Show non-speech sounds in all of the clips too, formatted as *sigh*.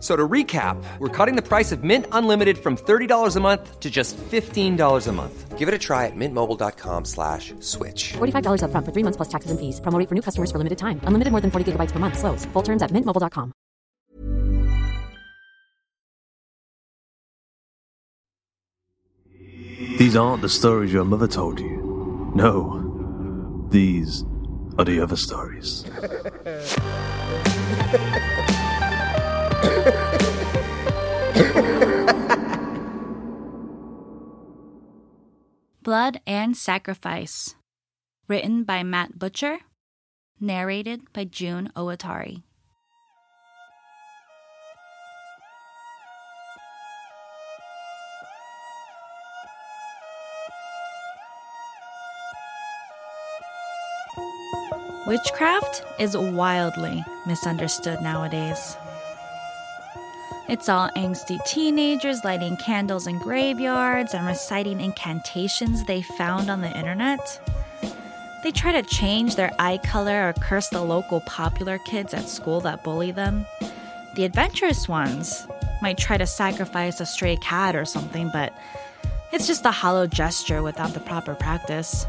F- So to recap, we're cutting the price of Mint Unlimited from $30 a month to just $15 a month. Give it a try at mintmobile.com slash switch. $45 upfront for three months plus taxes and fees. Promo rate for new customers for limited time. Unlimited more than 40 gigabytes per month. Slows. Full terms at mintmobile.com. These aren't the stories your mother told you. No, these are the other stories. *laughs* *laughs* Blood and Sacrifice. Written by Matt Butcher. Narrated by June Owatari. Witchcraft is wildly misunderstood nowadays. It's all angsty teenagers lighting candles in graveyards and reciting incantations they found on the internet. They try to change their eye color or curse the local popular kids at school that bully them. The adventurous ones might try to sacrifice a stray cat or something, but it's just a hollow gesture without the proper practice.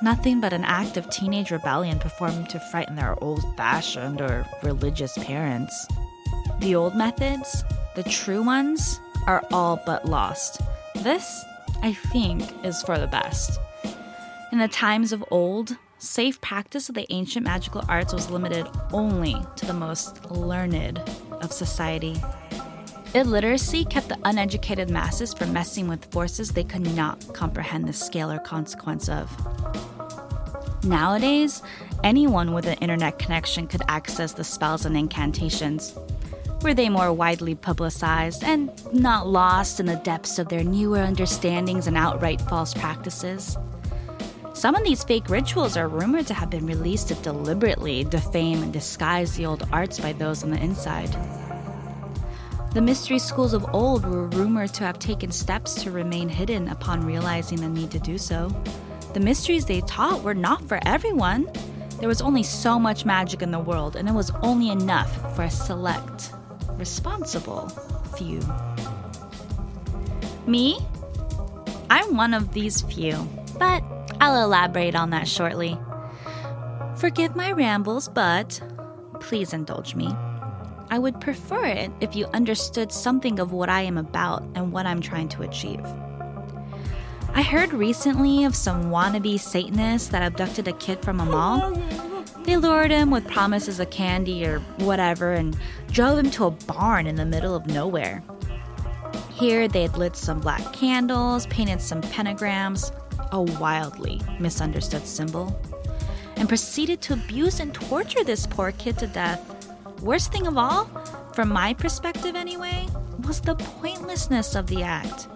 Nothing but an act of teenage rebellion performed to frighten their old fashioned or religious parents. The old methods, the true ones, are all but lost. This, I think, is for the best. In the times of old, safe practice of the ancient magical arts was limited only to the most learned of society. Illiteracy kept the uneducated masses from messing with forces they could not comprehend the scale or consequence of. Nowadays, anyone with an internet connection could access the spells and incantations. Were they more widely publicized and not lost in the depths of their newer understandings and outright false practices? Some of these fake rituals are rumored to have been released to deliberately defame and disguise the old arts by those on the inside. The mystery schools of old were rumored to have taken steps to remain hidden upon realizing the need to do so. The mysteries they taught were not for everyone. There was only so much magic in the world, and it was only enough for a select, responsible few. Me? I'm one of these few, but I'll elaborate on that shortly. Forgive my rambles, but please indulge me. I would prefer it if you understood something of what I am about and what I'm trying to achieve. I heard recently of some wannabe Satanists that abducted a kid from a mall. They lured him with promises of candy or whatever and drove him to a barn in the middle of nowhere. Here, they had lit some black candles, painted some pentagrams, a wildly misunderstood symbol, and proceeded to abuse and torture this poor kid to death. Worst thing of all, from my perspective anyway, was the pointlessness of the act.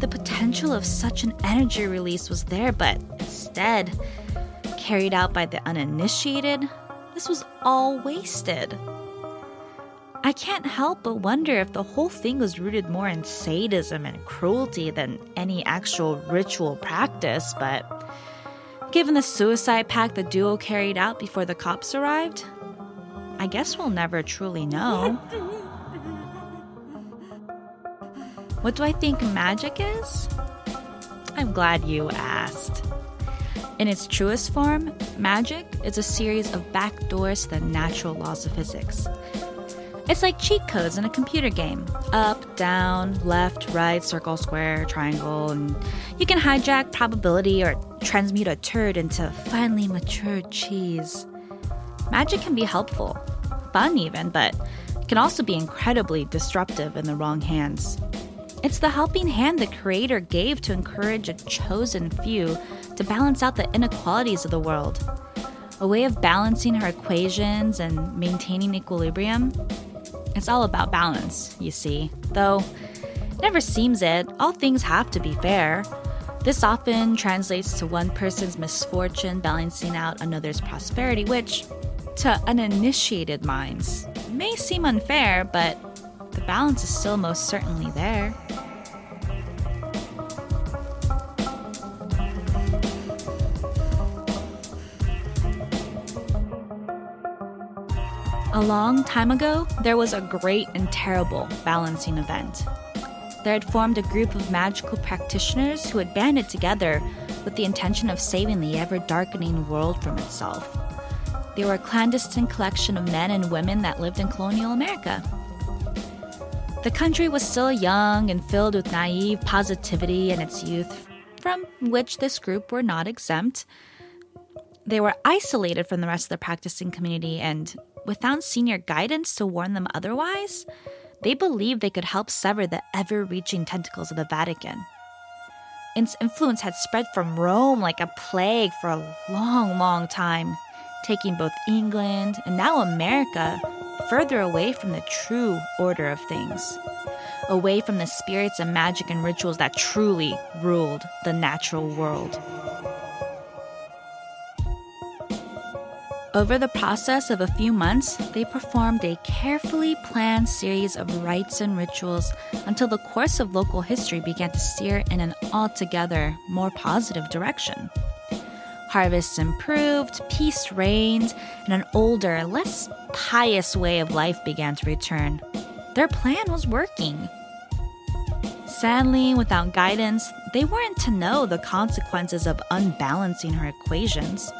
The potential of such an energy release was there, but instead, carried out by the uninitiated, this was all wasted. I can't help but wonder if the whole thing was rooted more in sadism and cruelty than any actual ritual practice, but given the suicide pact the duo carried out before the cops arrived, I guess we'll never truly know. What do I think magic is? I'm glad you asked. In its truest form, magic is a series of backdoors to the natural laws of physics. It's like cheat codes in a computer game up, down, left, right, circle, square, triangle, and you can hijack probability or transmute a turd into finely matured cheese. Magic can be helpful, fun even, but can also be incredibly disruptive in the wrong hands. It's the helping hand the Creator gave to encourage a chosen few to balance out the inequalities of the world. A way of balancing her equations and maintaining equilibrium. It's all about balance, you see. Though, never seems it, all things have to be fair. This often translates to one person's misfortune balancing out another's prosperity, which, to uninitiated minds, may seem unfair, but the balance is still most certainly there. A long time ago, there was a great and terrible balancing event. There had formed a group of magical practitioners who had banded together with the intention of saving the ever darkening world from itself. They were a clandestine collection of men and women that lived in colonial America. The country was still young and filled with naive positivity in its youth, from which this group were not exempt. They were isolated from the rest of the practicing community and without senior guidance to warn them otherwise, they believed they could help sever the ever reaching tentacles of the Vatican. Its influence had spread from Rome like a plague for a long, long time, taking both England and now America further away from the true order of things, away from the spirits and magic and rituals that truly ruled the natural world. Over the process of a few months, they performed a carefully planned series of rites and rituals until the course of local history began to steer in an altogether more positive direction. Harvests improved, peace reigned, and an older, less pious way of life began to return. Their plan was working. Sadly, without guidance, they weren't to know the consequences of unbalancing her equations.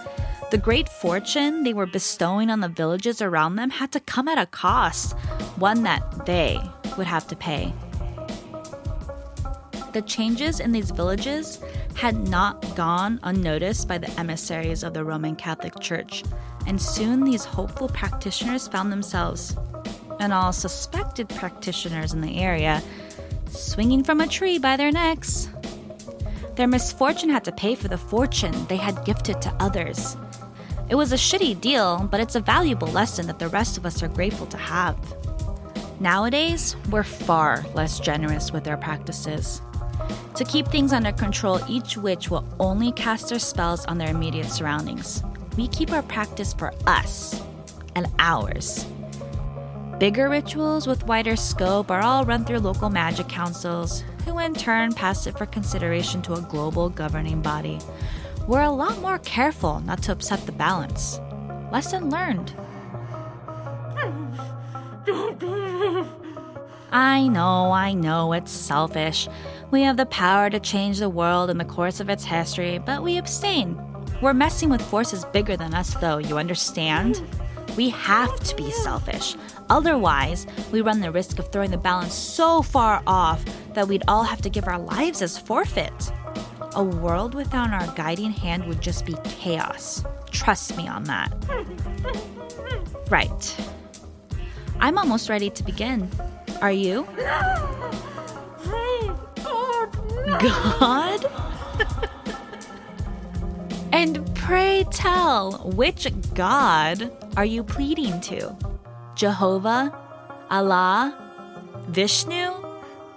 The great fortune they were bestowing on the villages around them had to come at a cost, one that they would have to pay. The changes in these villages had not gone unnoticed by the emissaries of the Roman Catholic Church, and soon these hopeful practitioners found themselves, and all suspected practitioners in the area, swinging from a tree by their necks. Their misfortune had to pay for the fortune they had gifted to others. It was a shitty deal, but it's a valuable lesson that the rest of us are grateful to have. Nowadays, we're far less generous with our practices. To keep things under control, each witch will only cast their spells on their immediate surroundings. We keep our practice for us and ours. Bigger rituals with wider scope are all run through local magic councils, who in turn pass it for consideration to a global governing body we're a lot more careful not to upset the balance. Lesson learned. I know, I know, it's selfish. We have the power to change the world in the course of its history, but we abstain. We're messing with forces bigger than us, though, you understand? We have to be selfish. Otherwise, we run the risk of throwing the balance so far off that we'd all have to give our lives as forfeit. A world without our guiding hand would just be chaos, Trust me on that. Right. I'm almost ready to begin. Are you? God? *laughs* and pray tell, which God are you pleading to? Jehovah? Allah? Vishnu?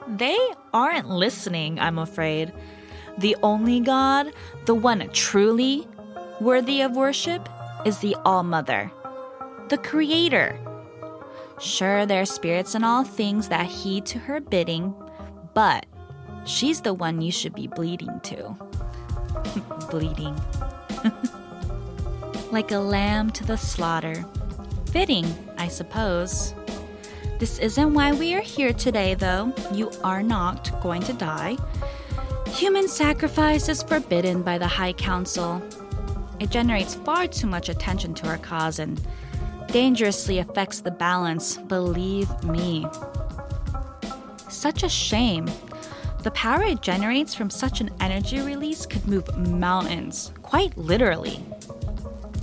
They aren't listening, I'm afraid. The only God, the one truly worthy of worship, is the All Mother, the Creator. Sure, there are spirits in all things that heed to her bidding, but she's the one you should be bleeding to. *laughs* bleeding. *laughs* like a lamb to the slaughter. Fitting, I suppose. This isn't why we are here today, though. You are not going to die. Human sacrifice is forbidden by the High Council. It generates far too much attention to our cause and dangerously affects the balance, believe me. Such a shame. The power it generates from such an energy release could move mountains, quite literally.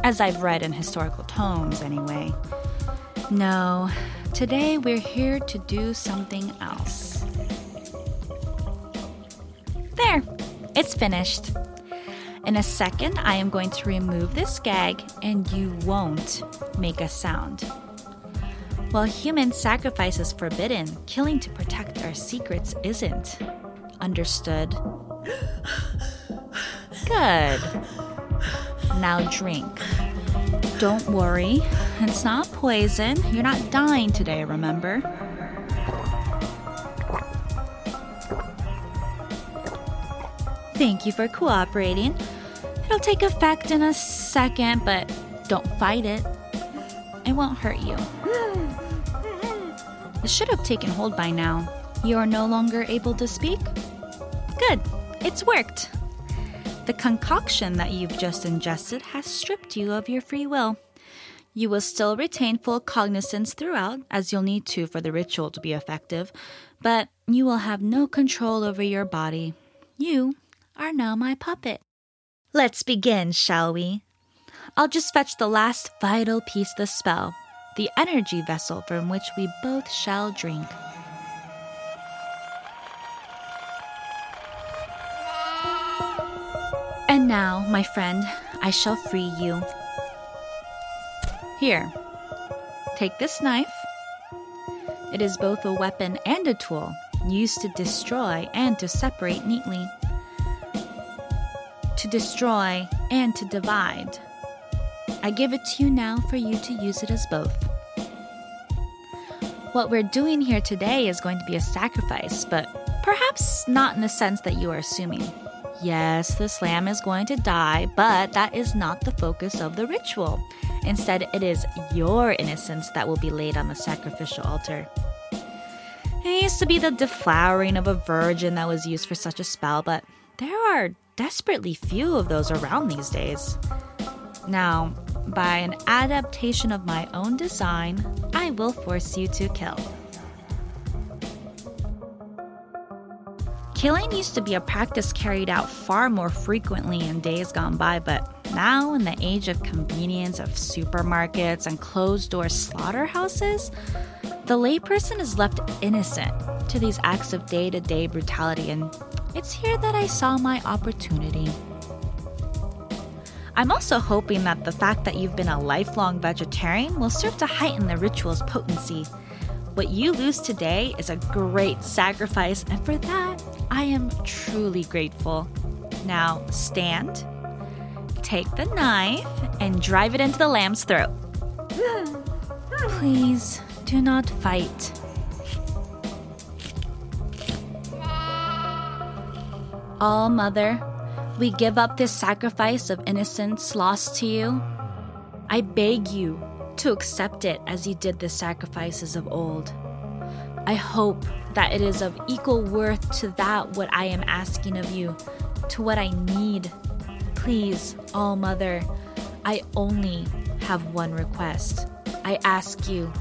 As I've read in historical tomes, anyway. No, today we're here to do something else. There, it's finished. In a second, I am going to remove this gag and you won't make a sound. While human sacrifice is forbidden, killing to protect our secrets isn't. Understood? Good. Now drink. Don't worry, it's not poison. You're not dying today, remember? Thank you for cooperating. It'll take effect in a second, but don't fight it. It won't hurt you. It should have taken hold by now. You are no longer able to speak? Good, it's worked. The concoction that you've just ingested has stripped you of your free will. You will still retain full cognizance throughout, as you'll need to for the ritual to be effective, but you will have no control over your body. You are now my puppet. Let's begin, shall we? I'll just fetch the last vital piece of the spell the energy vessel from which we both shall drink. And now, my friend, I shall free you. Here, take this knife. It is both a weapon and a tool, used to destroy and to separate neatly. To destroy and to divide. I give it to you now for you to use it as both. What we're doing here today is going to be a sacrifice, but perhaps not in the sense that you are assuming. Yes, this lamb is going to die, but that is not the focus of the ritual. Instead, it is your innocence that will be laid on the sacrificial altar. It used to be the deflowering of a virgin that was used for such a spell, but there are desperately few of those around these days. Now, by an adaptation of my own design, I will force you to kill. Killing used to be a practice carried out far more frequently in days gone by, but now, in the age of convenience of supermarkets and closed door slaughterhouses, the layperson is left innocent to these acts of day to day brutality, and it's here that I saw my opportunity. I'm also hoping that the fact that you've been a lifelong vegetarian will serve to heighten the ritual's potency. What you lose today is a great sacrifice, and for that, I am truly grateful. Now stand, take the knife, and drive it into the lamb's throat. *laughs* Please do not fight. All Mother, we give up this sacrifice of innocence lost to you. I beg you to accept it as you did the sacrifices of old. I hope that it is of equal worth to that what I am asking of you, to what I need. Please, All Mother, I only have one request. I ask you,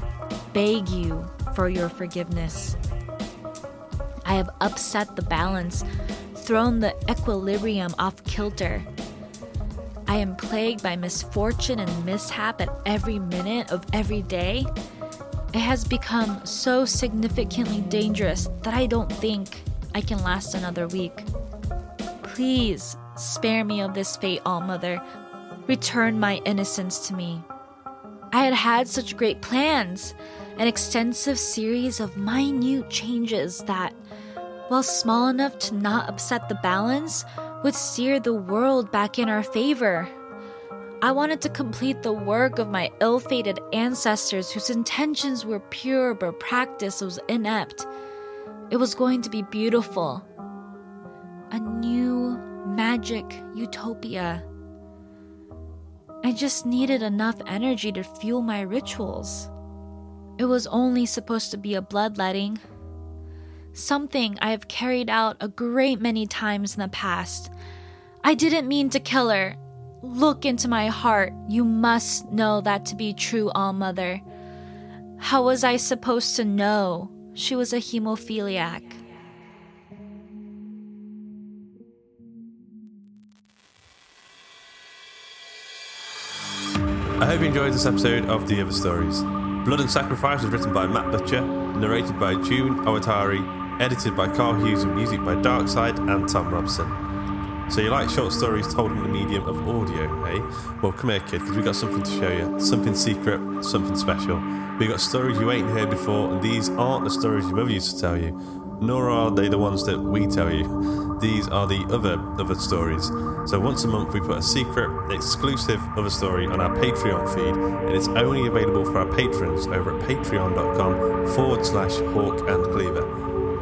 beg you for your forgiveness. I have upset the balance, thrown the equilibrium off kilter. I am plagued by misfortune and mishap at every minute of every day, it has become so significantly dangerous that I don't think I can last another week. Please spare me of this fate, All Mother. Return my innocence to me. I had had such great plans, an extensive series of minute changes that, while small enough to not upset the balance, would steer the world back in our favor. I wanted to complete the work of my ill fated ancestors whose intentions were pure but practice was inept. It was going to be beautiful. A new magic utopia. I just needed enough energy to fuel my rituals. It was only supposed to be a bloodletting, something I have carried out a great many times in the past. I didn't mean to kill her. Look into my heart. You must know that to be true, All Mother. How was I supposed to know she was a hemophiliac? I hope you enjoyed this episode of The Other Stories. Blood and Sacrifice was written by Matt Butcher, narrated by June Owatari, edited by Karl Hughes, and music by Darkside and Thom Robson. So you like short stories told in the medium of audio, eh? Well, come here, kid, because we've got something to show you. Something secret, something special. We've got stories you ain't heard before, and these aren't the stories your mother used to tell you, nor are they the ones that we tell you. These are the other other stories. So once a month we put a secret, exclusive other story on our Patreon feed, and it's only available for our patrons over at patreon.com forward slash hawk and cleaver.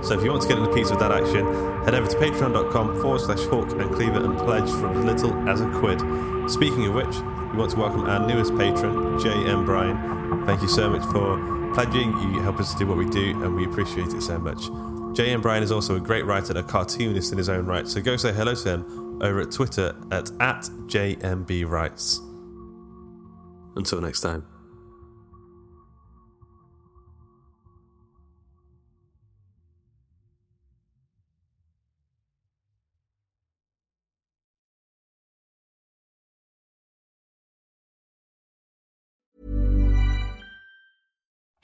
So if you want to get in a piece of that action, head over to patreon.com forward slash hawk and cleaver and pledge for as little as a quid. Speaking of which, we want to welcome our newest patron, J.M. Bryan. Thank you so much for pledging. You help us to do what we do, and we appreciate it so much. J.M. Bryan is also a great writer and a cartoonist in his own right, so go say hello to him over at Twitter at, at JMBWrites. Until next time.